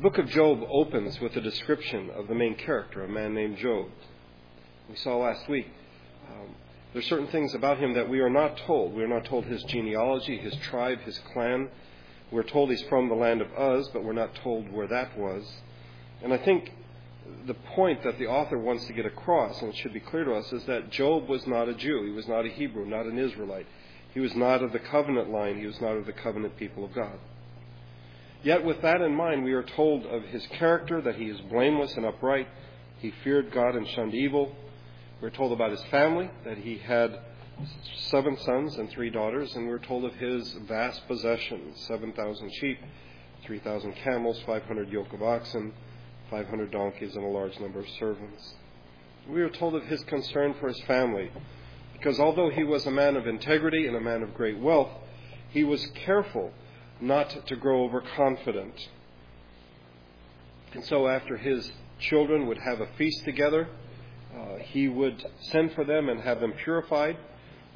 book of Job opens with a description of the main character, a man named Job. We saw last week um, there are certain things about him that we are not told. We are not told his genealogy, his tribe, his clan. We're told he's from the land of Uz, but we're not told where that was. And I think the point that the author wants to get across, and it should be clear to us, is that Job was not a Jew. He was not a Hebrew, not an Israelite. He was not of the covenant line. He was not of the covenant people of God. Yet, with that in mind, we are told of his character that he is blameless and upright. He feared God and shunned evil. We're told about his family, that he had seven sons and three daughters, and we're told of his vast possessions 7,000 sheep, 3,000 camels, 500 yoke of oxen, 500 donkeys, and a large number of servants. We are told of his concern for his family, because although he was a man of integrity and a man of great wealth, he was careful not to grow overconfident. And so, after his children would have a feast together, uh, he would send for them and have them purified,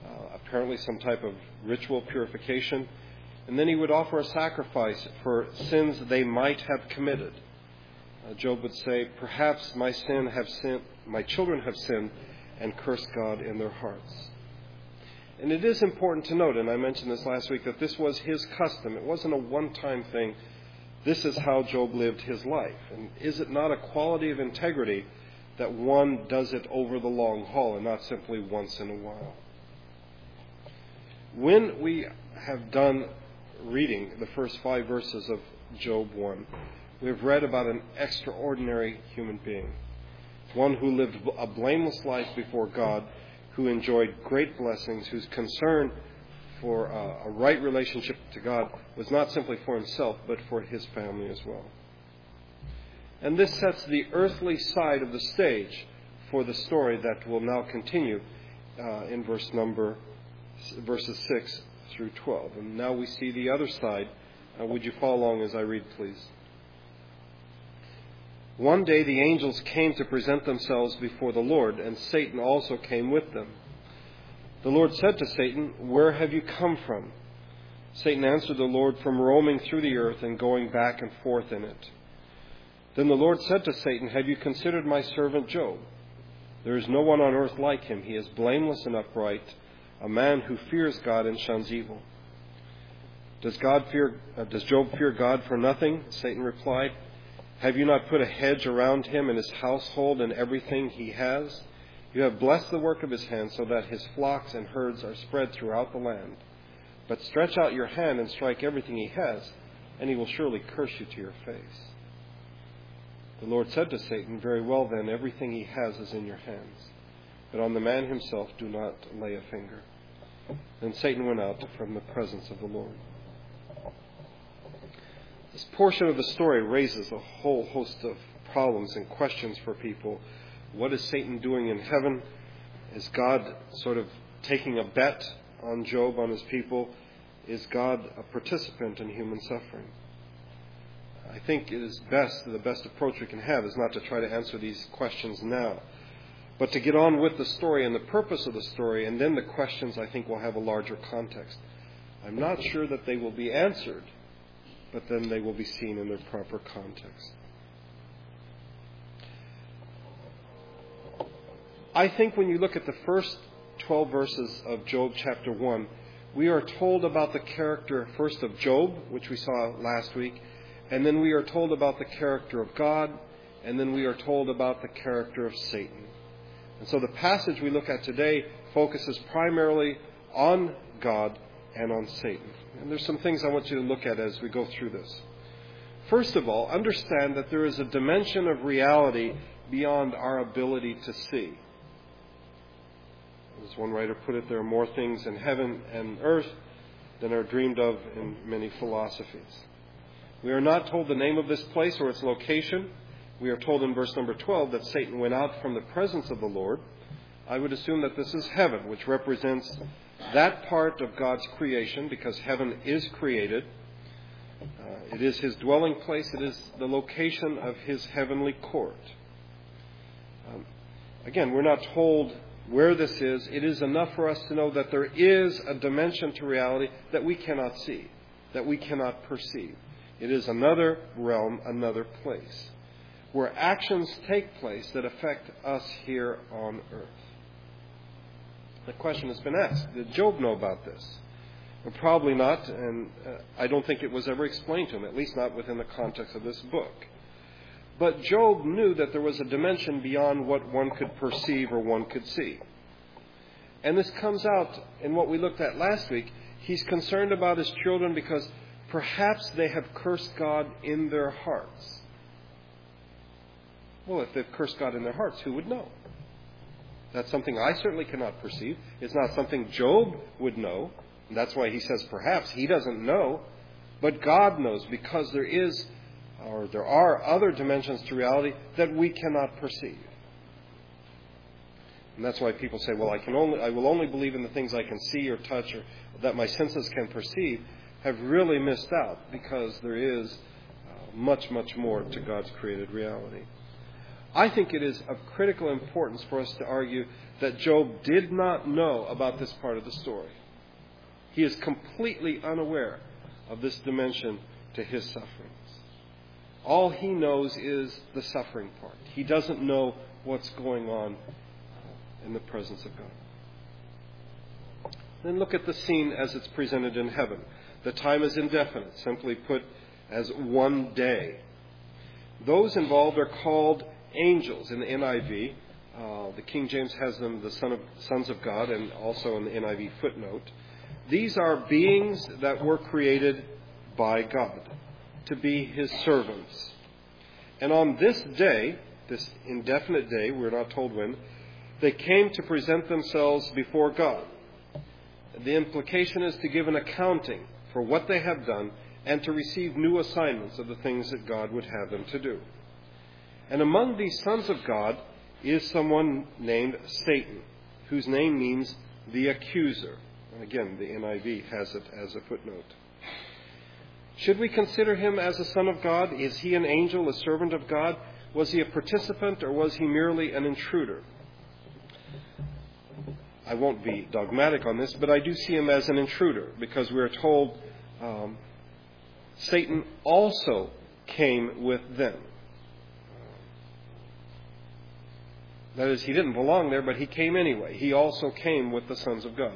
uh, apparently, some type of ritual purification. And then he would offer a sacrifice for sins they might have committed. Uh, Job would say, Perhaps my sin have sinned, my children have sinned and cursed God in their hearts. And it is important to note, and I mentioned this last week, that this was his custom. It wasn't a one time thing. This is how Job lived his life. And is it not a quality of integrity that one does it over the long haul and not simply once in a while? When we have done reading the first five verses of Job 1, we have read about an extraordinary human being, one who lived a blameless life before God who enjoyed great blessings, whose concern for uh, a right relationship to God was not simply for himself, but for his family as well. And this sets the earthly side of the stage for the story that will now continue uh, in verse number verses 6 through 12. And now we see the other side. Uh, would you follow along as I read, please? One day the angels came to present themselves before the Lord, and Satan also came with them. The Lord said to Satan, Where have you come from? Satan answered the Lord, From roaming through the earth and going back and forth in it. Then the Lord said to Satan, Have you considered my servant Job? There is no one on earth like him. He is blameless and upright, a man who fears God and shuns evil. Does, God fear, uh, does Job fear God for nothing? Satan replied. Have you not put a hedge around him and his household and everything he has? You have blessed the work of his hands so that his flocks and herds are spread throughout the land. But stretch out your hand and strike everything he has, and he will surely curse you to your face. The Lord said to Satan, Very well then, everything he has is in your hands. But on the man himself do not lay a finger. Then Satan went out from the presence of the Lord. This portion of the story raises a whole host of problems and questions for people. What is Satan doing in heaven? Is God sort of taking a bet on Job, on his people? Is God a participant in human suffering? I think it is best, the best approach we can have is not to try to answer these questions now, but to get on with the story and the purpose of the story, and then the questions I think will have a larger context. I'm not sure that they will be answered but then they will be seen in their proper context. I think when you look at the first 12 verses of Job chapter 1, we are told about the character first of Job, which we saw last week, and then we are told about the character of God, and then we are told about the character of Satan. And so the passage we look at today focuses primarily on God and on Satan. And there's some things I want you to look at as we go through this. First of all, understand that there is a dimension of reality beyond our ability to see. As one writer put it, there are more things in heaven and earth than are dreamed of in many philosophies. We are not told the name of this place or its location. We are told in verse number 12 that Satan went out from the presence of the Lord. I would assume that this is heaven, which represents that part of God's creation, because heaven is created, uh, it is his dwelling place, it is the location of his heavenly court. Um, again, we're not told where this is. It is enough for us to know that there is a dimension to reality that we cannot see, that we cannot perceive. It is another realm, another place, where actions take place that affect us here on earth. The question has been asked Did Job know about this? Well, probably not, and uh, I don't think it was ever explained to him, at least not within the context of this book. But Job knew that there was a dimension beyond what one could perceive or one could see. And this comes out in what we looked at last week. He's concerned about his children because perhaps they have cursed God in their hearts. Well, if they've cursed God in their hearts, who would know? That's something I certainly cannot perceive. It's not something Job would know. And that's why he says perhaps. He doesn't know. But God knows because there is, or there are other dimensions to reality that we cannot perceive. And that's why people say, well, I, can only, I will only believe in the things I can see or touch or that my senses can perceive, have really missed out because there is uh, much, much more to God's created reality. I think it is of critical importance for us to argue that Job did not know about this part of the story. He is completely unaware of this dimension to his sufferings. All he knows is the suffering part. He doesn't know what's going on in the presence of God. Then look at the scene as it's presented in heaven. The time is indefinite, simply put as one day. Those involved are called angels in the NIV. Uh, the King James has them the son of, sons of God, and also in the NIV footnote. These are beings that were created by God to be His servants. And on this day, this indefinite day, we're not told when, they came to present themselves before God. The implication is to give an accounting for what they have done and to receive new assignments of the things that God would have them to do. And among these sons of God is someone named Satan, whose name means the accuser. And again, the NIV has it as a footnote. Should we consider him as a son of God? Is he an angel, a servant of God? Was he a participant or was he merely an intruder? I won't be dogmatic on this, but I do see him as an intruder because we're told um, Satan also came with them. That is, he didn't belong there, but he came anyway. He also came with the sons of God.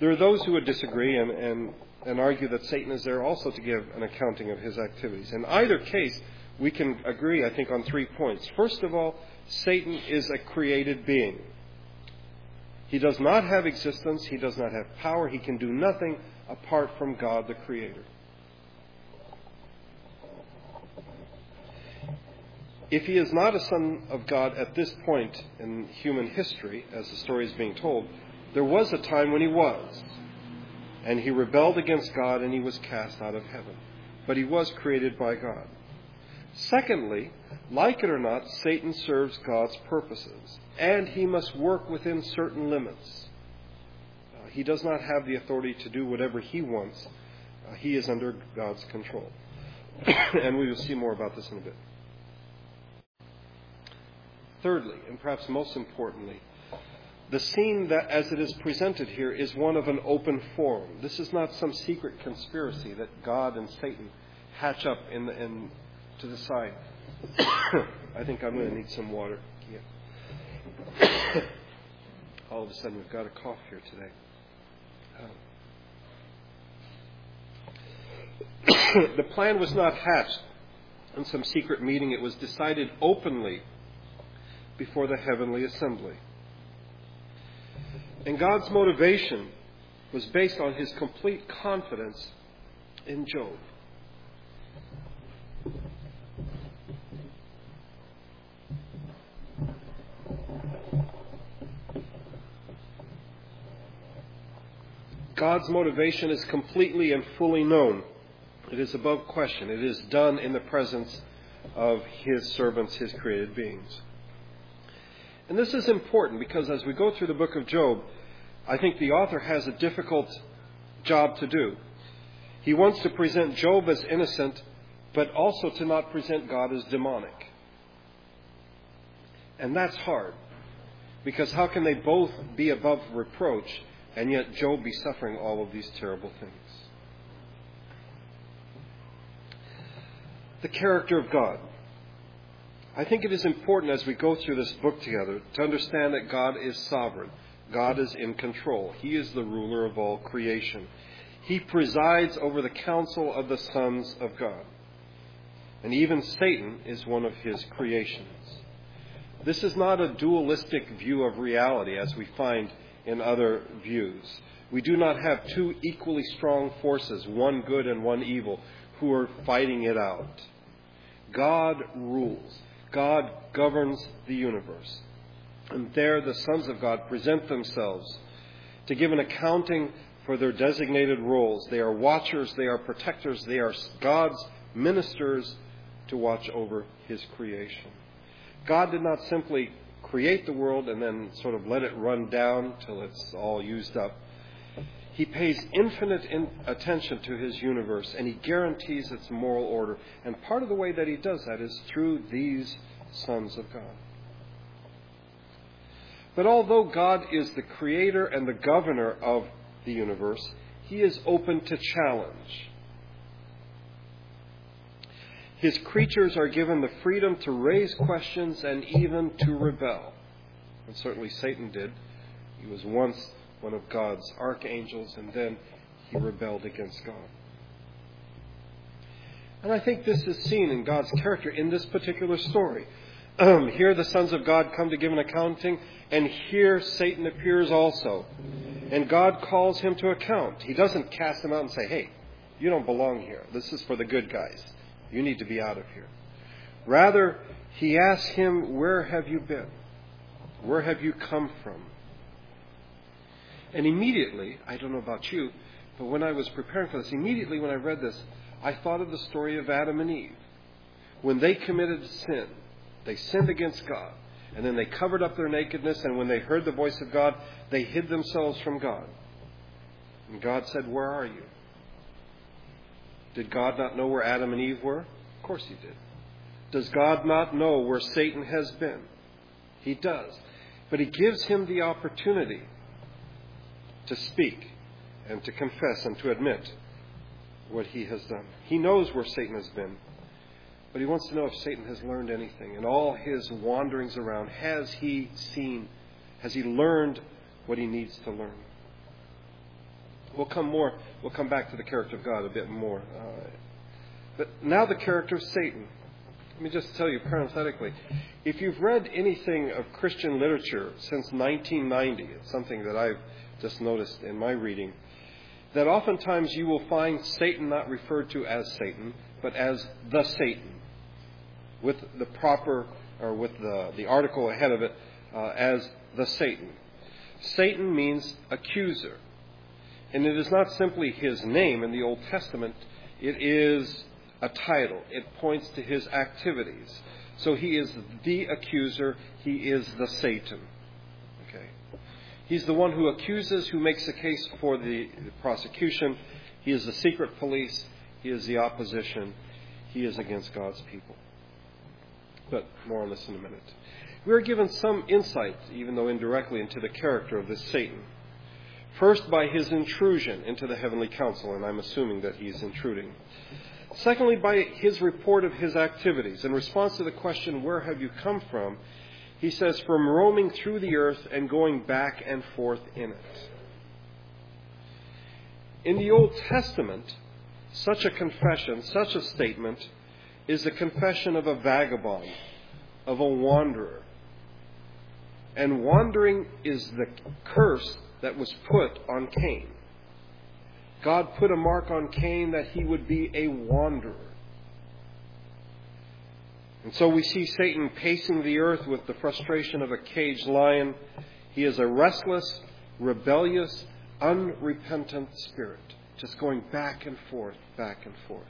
There are those who would disagree and, and, and argue that Satan is there also to give an accounting of his activities. In either case, we can agree, I think, on three points. First of all, Satan is a created being. He does not have existence, he does not have power, he can do nothing apart from God the Creator. If he is not a son of God at this point in human history, as the story is being told, there was a time when he was. And he rebelled against God and he was cast out of heaven. But he was created by God. Secondly, like it or not, Satan serves God's purposes. And he must work within certain limits. Uh, he does not have the authority to do whatever he wants. Uh, he is under God's control. and we will see more about this in a bit. Thirdly, and perhaps most importantly, the scene that, as it is presented here, is one of an open forum. This is not some secret conspiracy that God and Satan hatch up in, the, in to the side. I think I'm going to need some water. Yeah. All of a sudden, we've got a cough here today. Um, the plan was not hatched in some secret meeting. It was decided openly before the heavenly assembly. And God's motivation was based on his complete confidence in Job. God's motivation is completely and fully known. It is above question. It is done in the presence of His servants, His created beings. And this is important because as we go through the book of Job, I think the author has a difficult job to do. He wants to present Job as innocent, but also to not present God as demonic. And that's hard. Because how can they both be above reproach and yet Job be suffering all of these terrible things? the character of God. I think it is important as we go through this book together to understand that God is sovereign. God is in control. He is the ruler of all creation. He presides over the council of the sons of God. And even Satan is one of his creations. This is not a dualistic view of reality as we find in other views. We do not have two equally strong forces, one good and one evil, who are fighting it out. God rules. God governs the universe. And there the sons of God present themselves to give an accounting for their designated roles. They are watchers, they are protectors, they are God's ministers to watch over his creation. God did not simply create the world and then sort of let it run down till it's all used up. He pays infinite in attention to his universe and he guarantees its moral order. And part of the way that he does that is through these sons of God. But although God is the creator and the governor of the universe, he is open to challenge. His creatures are given the freedom to raise questions and even to rebel. And certainly Satan did. He was once one of God's archangels, and then he rebelled against God. And I think this is seen in God's character in this particular story. Um, here the sons of God come to give an accounting, and here Satan appears also. And God calls him to account. He doesn't cast him out and say, hey, you don't belong here. This is for the good guys. You need to be out of here. Rather, he asks him, Where have you been? Where have you come from? And immediately, I don't know about you, but when I was preparing for this, immediately when I read this, I thought of the story of Adam and Eve. When they committed sin, they sinned against God, and then they covered up their nakedness, and when they heard the voice of God, they hid themselves from God. And God said, Where are you? Did God not know where Adam and Eve were? Of course he did. Does God not know where Satan has been? He does. But he gives him the opportunity to speak and to confess and to admit what he has done. He knows where Satan has been, but he wants to know if Satan has learned anything. In all his wanderings around, has he seen, has he learned what he needs to learn? We'll come more. We'll come back to the character of God a bit more. Uh, but now the character of Satan. Let me just tell you parenthetically, if you've read anything of Christian literature since 1990, it's something that I've just noticed in my reading, that oftentimes you will find Satan not referred to as Satan, but as the Satan, with the proper, or with the, the article ahead of it, uh, as the Satan. Satan means accuser. And it is not simply his name in the Old Testament, it is a title. It points to his activities. So he is the accuser, he is the Satan. Okay. He's the one who accuses, who makes the case for the prosecution. He is the secret police, he is the opposition, he is against God's people. But more on this in a minute. We are given some insight, even though indirectly, into the character of this Satan. First, by his intrusion into the heavenly council, and I'm assuming that he's intruding. Secondly, by his report of his activities. In response to the question, Where have you come from? He says, From roaming through the earth and going back and forth in it. In the Old Testament, such a confession, such a statement, is the confession of a vagabond, of a wanderer. And wandering is the curse that was put on Cain. God put a mark on Cain that he would be a wanderer. And so we see Satan pacing the earth with the frustration of a caged lion. He is a restless, rebellious, unrepentant spirit, just going back and forth, back and forth.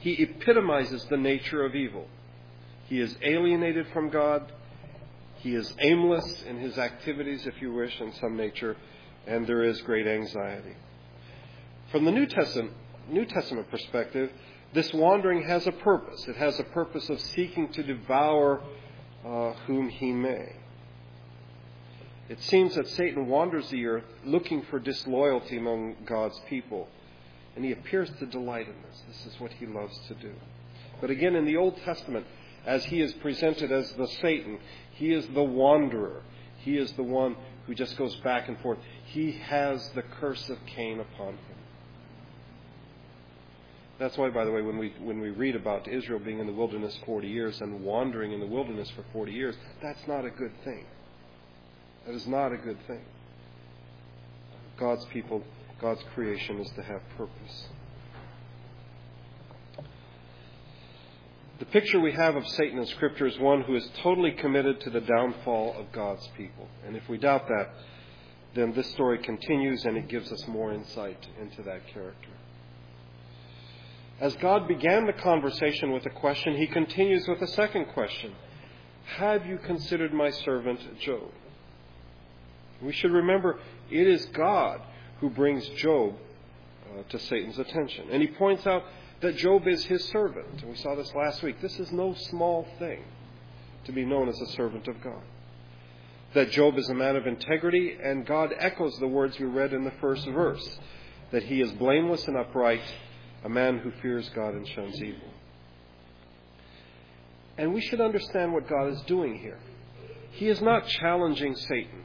He epitomizes the nature of evil. He is alienated from God. He is aimless in his activities, if you wish, in some nature, and there is great anxiety. From the New Testament, New Testament perspective, this wandering has a purpose. It has a purpose of seeking to devour uh, whom he may. It seems that Satan wanders the earth looking for disloyalty among God's people, and he appears to delight in this. This is what he loves to do. But again, in the Old Testament, as he is presented as the Satan, he is the wanderer. He is the one who just goes back and forth. He has the curse of Cain upon him. That's why, by the way, when we, when we read about Israel being in the wilderness 40 years and wandering in the wilderness for 40 years, that's not a good thing. That is not a good thing. God's people, God's creation is to have purpose. The picture we have of Satan in Scripture is one who is totally committed to the downfall of God's people. And if we doubt that, then this story continues and it gives us more insight into that character. As God began the conversation with a question, he continues with a second question Have you considered my servant Job? We should remember it is God who brings Job uh, to Satan's attention. And he points out that Job is his servant. And we saw this last week. This is no small thing to be known as a servant of God. That Job is a man of integrity, and God echoes the words we read in the first verse that he is blameless and upright, a man who fears God and shuns evil. And we should understand what God is doing here. He is not challenging Satan.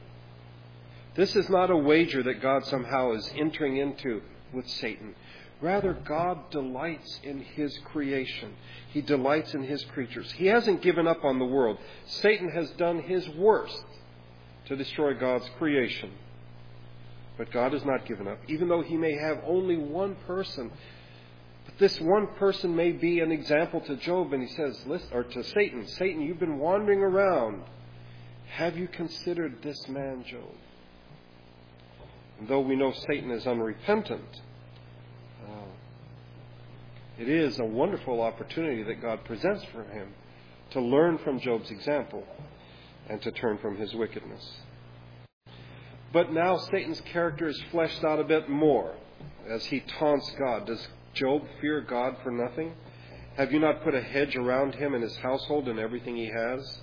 This is not a wager that God somehow is entering into with Satan. Rather, God delights in His creation. He delights in His creatures. He hasn't given up on the world. Satan has done his worst to destroy God's creation. But God has not given up, even though He may have only one person. This one person may be an example to Job, and He says, or to Satan, Satan, you've been wandering around. Have you considered this man, Job? And though we know Satan is unrepentant, uh, it is a wonderful opportunity that God presents for him to learn from Job's example and to turn from his wickedness. But now Satan's character is fleshed out a bit more as he taunts God. Does Job fear God for nothing? Have you not put a hedge around him and his household and everything he has?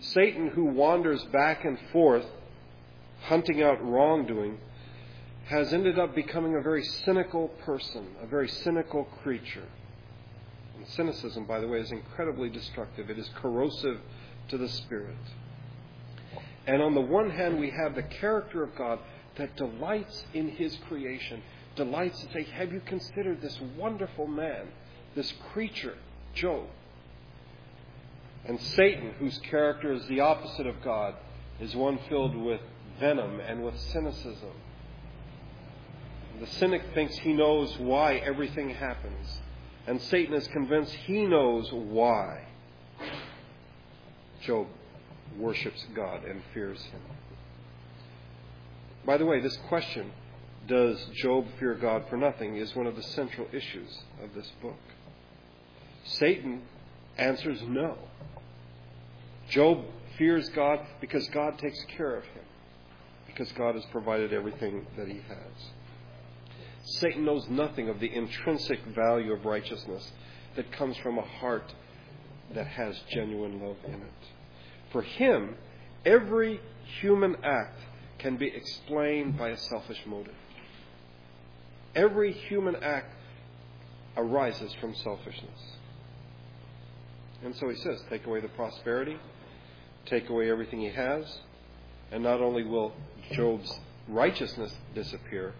Satan, who wanders back and forth, hunting out wrongdoing, has ended up becoming a very cynical person, a very cynical creature. And cynicism, by the way, is incredibly destructive. It is corrosive to the spirit. And on the one hand, we have the character of God that delights in his creation, delights to say, Have you considered this wonderful man, this creature, Job? And Satan, whose character is the opposite of God, is one filled with venom and with cynicism the cynic thinks he knows why everything happens, and Satan is convinced he knows why. Job worships God and fears him. By the way, this question, does Job fear God for nothing, is one of the central issues of this book. Satan answers no. Job fears God because God takes care of him, because God has provided everything that he has. Satan knows nothing of the intrinsic value of righteousness that comes from a heart that has genuine love in it. For him, every human act can be explained by a selfish motive. Every human act arises from selfishness. And so he says, take away the prosperity, take away everything he has, and not only will Job's righteousness disappear,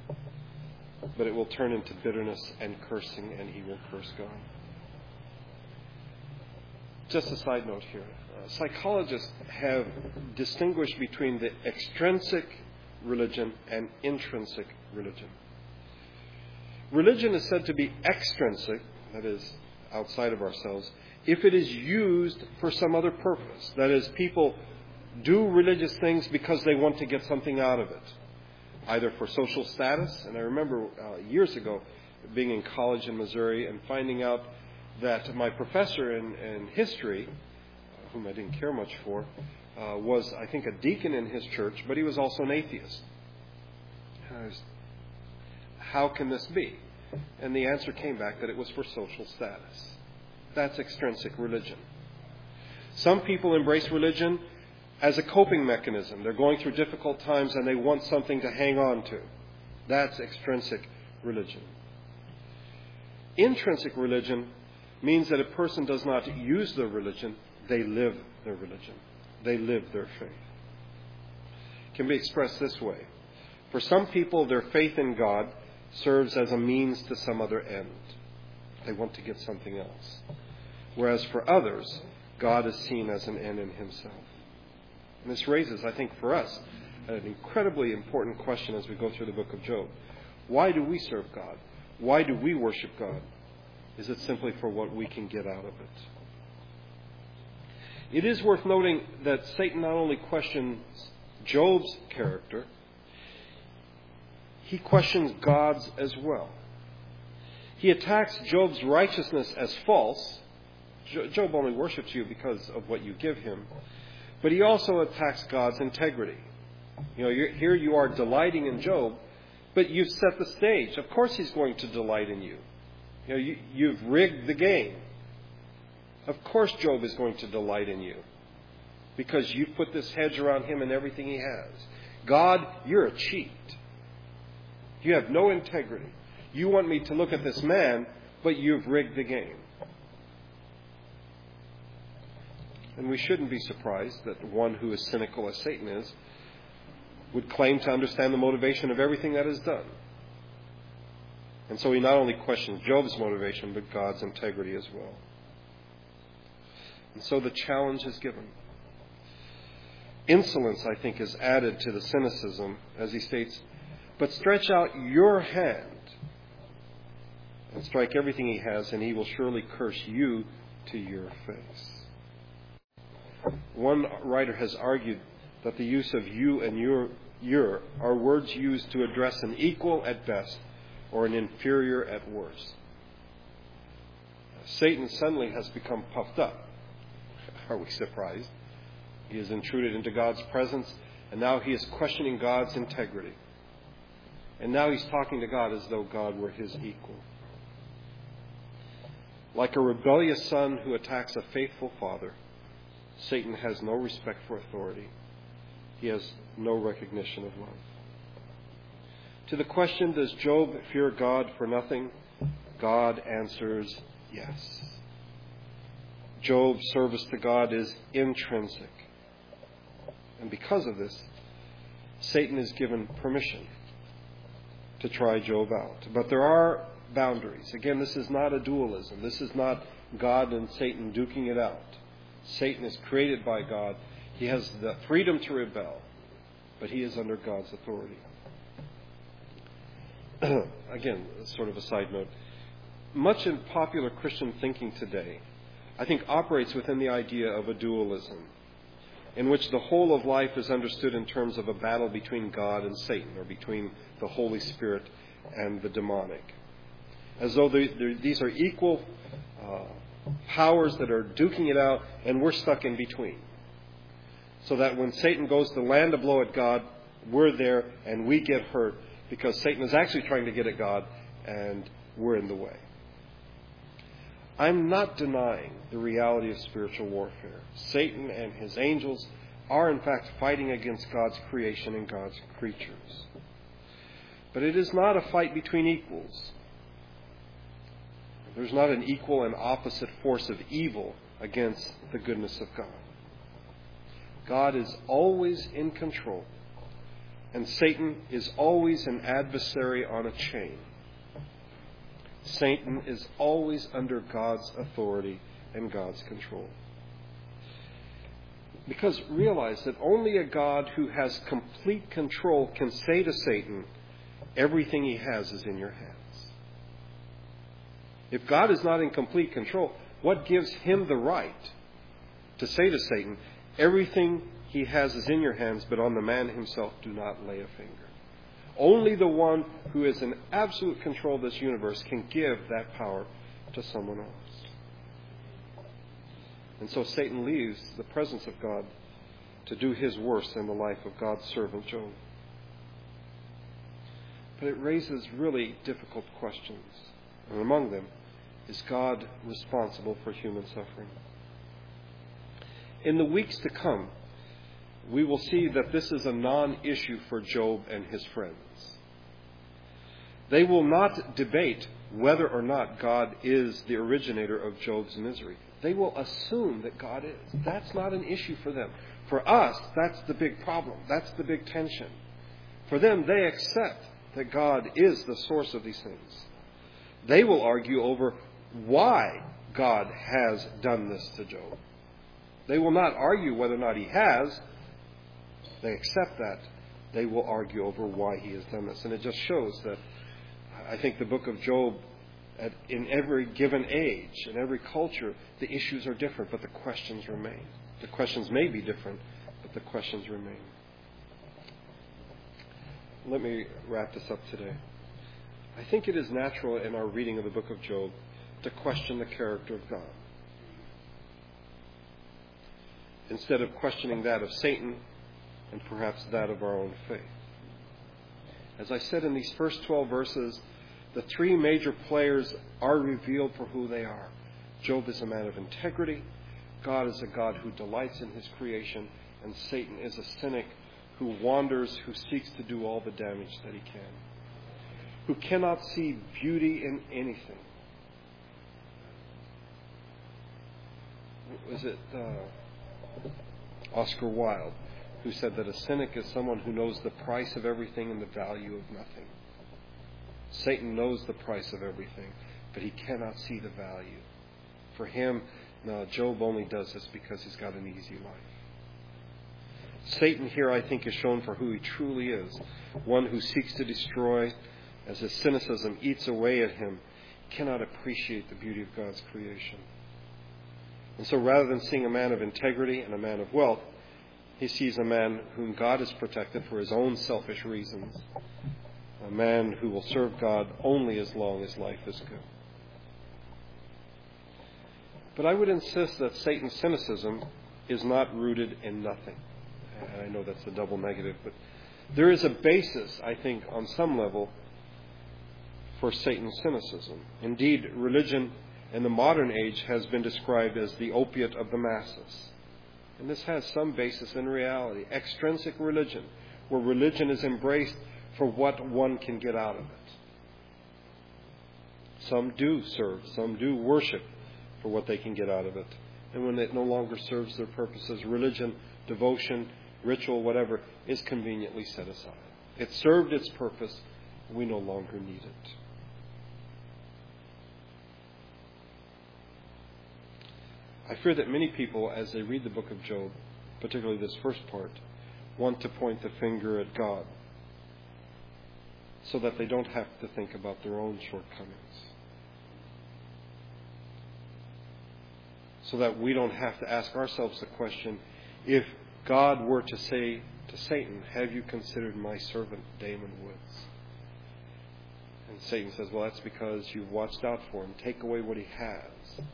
but it will turn into bitterness and cursing, and he will curse God. Just a side note here uh, psychologists have distinguished between the extrinsic religion and intrinsic religion. Religion is said to be extrinsic, that is, outside of ourselves, if it is used for some other purpose. That is, people do religious things because they want to get something out of it either for social status. And I remember uh, years ago being in college in Missouri and finding out that my professor in, in history, uh, whom I didn't care much for, uh, was, I think, a deacon in his church, but he was also an atheist. Was, how can this be? And the answer came back that it was for social status. That's extrinsic religion. Some people embrace religion as a coping mechanism. They're going through difficult times and they want something to hang on to. That's extrinsic religion. Intrinsic religion means that a person does not use their religion, they live their religion. They live their faith. It can be expressed this way. For some people, their faith in God serves as a means to some other end. They want to get something else. Whereas for others, God is seen as an end in himself. And this raises, I think, for us, an incredibly important question as we go through the book of Job. Why do we serve God? Why do we worship God? Is it simply for what we can get out of it? It is worth noting that Satan not only questions Job's character, he questions God's as well. He attacks Job's righteousness as false. Job only worships you because of what you give him. But he also attacks God's integrity. You know, here you are delighting in Job, but you've set the stage. Of course, he's going to delight in you. You know, you, you've rigged the game. Of course, Job is going to delight in you because you put this hedge around him and everything he has. God, you're a cheat. You have no integrity. You want me to look at this man, but you've rigged the game. And we shouldn't be surprised that one who is cynical as Satan is would claim to understand the motivation of everything that is done. And so he not only questions Job's motivation, but God's integrity as well. And so the challenge is given. Insolence, I think, is added to the cynicism as he states, But stretch out your hand and strike everything he has, and he will surely curse you to your face. One writer has argued that the use of you and your, your are words used to address an equal at best or an inferior at worst. Satan suddenly has become puffed up. Are we surprised? He has intruded into God's presence, and now he is questioning God's integrity. And now he's talking to God as though God were his equal. Like a rebellious son who attacks a faithful father, Satan has no respect for authority. He has no recognition of love. To the question, does Job fear God for nothing? God answers yes. Job's service to God is intrinsic. And because of this, Satan is given permission to try Job out. But there are boundaries. Again, this is not a dualism. This is not God and Satan duking it out. Satan is created by God. He has the freedom to rebel, but he is under God's authority. Again, sort of a side note. Much in popular Christian thinking today, I think, operates within the idea of a dualism, in which the whole of life is understood in terms of a battle between God and Satan, or between the Holy Spirit and the demonic as though they're, these are equal uh, powers that are duking it out, and we're stuck in between. So that when Satan goes to land a blow at God, we're there and we get hurt because Satan is actually trying to get at God and we're in the way. I'm not denying the reality of spiritual warfare. Satan and his angels are, in fact, fighting against God's creation and God's creatures. But it is not a fight between equals. There's not an equal and opposite force of evil against the goodness of God. God is always in control, and Satan is always an adversary on a chain. Satan is always under God's authority and God's control. Because realize that only a God who has complete control can say to Satan, Everything he has is in your hands. If God is not in complete control, what gives him the right to say to Satan, everything he has is in your hands, but on the man himself do not lay a finger? Only the one who is in absolute control of this universe can give that power to someone else. And so Satan leaves the presence of God to do his worst in the life of God's servant Job. But it raises really difficult questions. And among them, is God responsible for human suffering? In the weeks to come, we will see that this is a non issue for Job and his friends. They will not debate whether or not God is the originator of Job's misery. They will assume that God is. That's not an issue for them. For us, that's the big problem. That's the big tension. For them, they accept that God is the source of these things. They will argue over why God has done this to Job. They will not argue whether or not he has. They accept that. They will argue over why he has done this. And it just shows that I think the book of Job, at, in every given age, in every culture, the issues are different, but the questions remain. The questions may be different, but the questions remain. Let me wrap this up today. I think it is natural in our reading of the book of Job to question the character of God. Instead of questioning that of Satan and perhaps that of our own faith. As I said in these first 12 verses, the three major players are revealed for who they are. Job is a man of integrity, God is a God who delights in his creation, and Satan is a cynic who wanders, who seeks to do all the damage that he can, who cannot see beauty in anything. Was it uh, Oscar Wilde who said that a cynic is someone who knows the price of everything and the value of nothing? Satan knows the price of everything, but he cannot see the value. For him, no, Job only does this because he's got an easy life. Satan here, I think, is shown for who he truly is one who seeks to destroy as his cynicism eats away at him, cannot appreciate the beauty of God's creation. And so rather than seeing a man of integrity and a man of wealth, he sees a man whom God has protected for his own selfish reasons, a man who will serve God only as long as life is good. But I would insist that Satan's cynicism is not rooted in nothing. And I know that's a double negative, but there is a basis, I think, on some level, for Satan's cynicism. Indeed, religion in the modern age has been described as the opiate of the masses. And this has some basis in reality. Extrinsic religion, where religion is embraced for what one can get out of it. Some do serve, some do worship for what they can get out of it. And when it no longer serves their purposes, religion, devotion, ritual, whatever, is conveniently set aside. It served its purpose. We no longer need it. I fear that many people, as they read the book of Job, particularly this first part, want to point the finger at God so that they don't have to think about their own shortcomings. So that we don't have to ask ourselves the question if God were to say to Satan, Have you considered my servant Damon Woods? And Satan says, Well, that's because you've watched out for him. Take away what he has.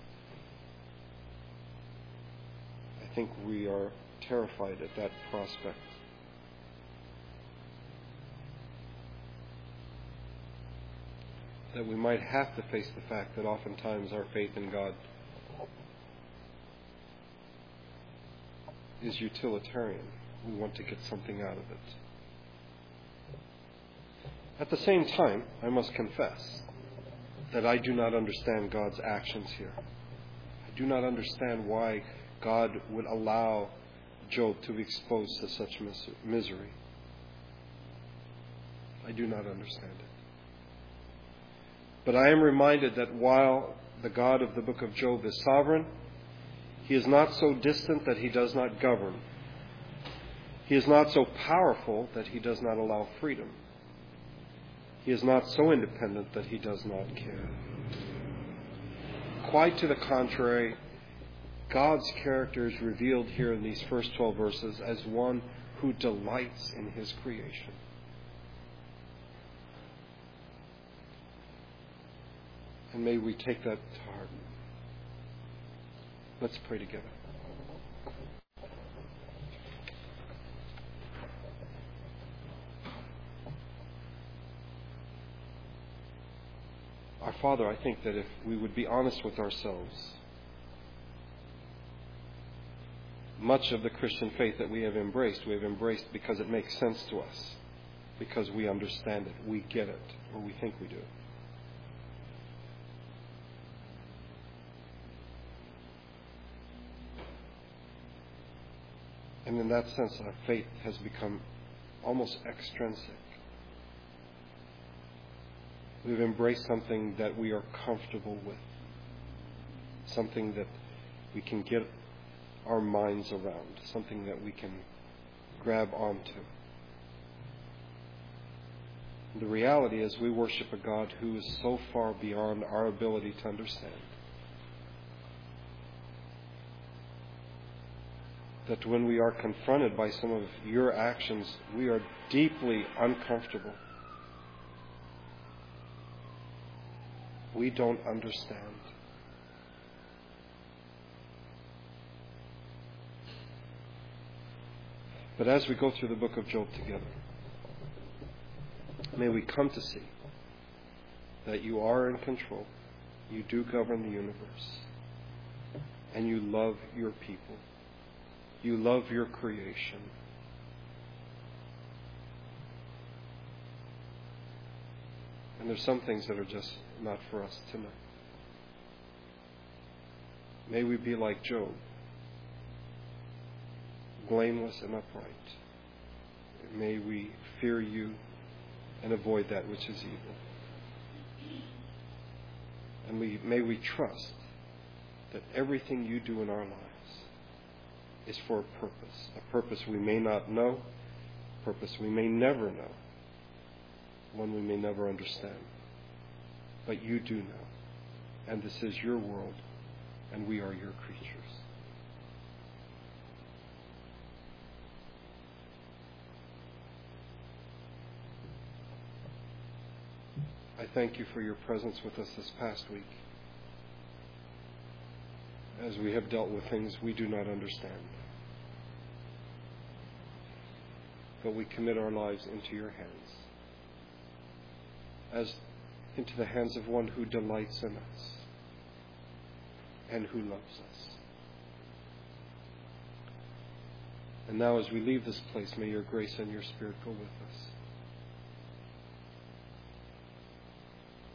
I think we are terrified at that prospect. That we might have to face the fact that oftentimes our faith in God is utilitarian. We want to get something out of it. At the same time, I must confess that I do not understand God's actions here. I do not understand why God would allow Job to be exposed to such misery. I do not understand it. But I am reminded that while the God of the book of Job is sovereign, he is not so distant that he does not govern. He is not so powerful that he does not allow freedom. He is not so independent that he does not care. Quite to the contrary, God's character is revealed here in these first 12 verses as one who delights in his creation. And may we take that to heart. Let's pray together. Our Father, I think that if we would be honest with ourselves, much of the Christian faith that we have embraced, we have embraced because it makes sense to us, because we understand it, we get it, or we think we do. And in that sense, our faith has become almost extrinsic. We've embraced something that we are comfortable with, something that we can get our minds around, something that we can grab onto. The reality is, we worship a God who is so far beyond our ability to understand that when we are confronted by some of your actions, we are deeply uncomfortable. We don't understand. But as we go through the book of Job together, may we come to see that you are in control, you do govern the universe, and you love your people, you love your creation. And there's some things that are just not for us to know. May we be like Job, blameless and upright. May we fear you and avoid that which is evil. And we, may we trust that everything you do in our lives is for a purpose, a purpose we may not know, a purpose we may never know, one we may never understand. But you do know. And this is your world, and we are your creatures. I thank you for your presence with us this past week as we have dealt with things we do not understand. But we commit our lives into your hands as into the hands of one who delights in us and who loves us. And now, as we leave this place, may your grace and your spirit go with us.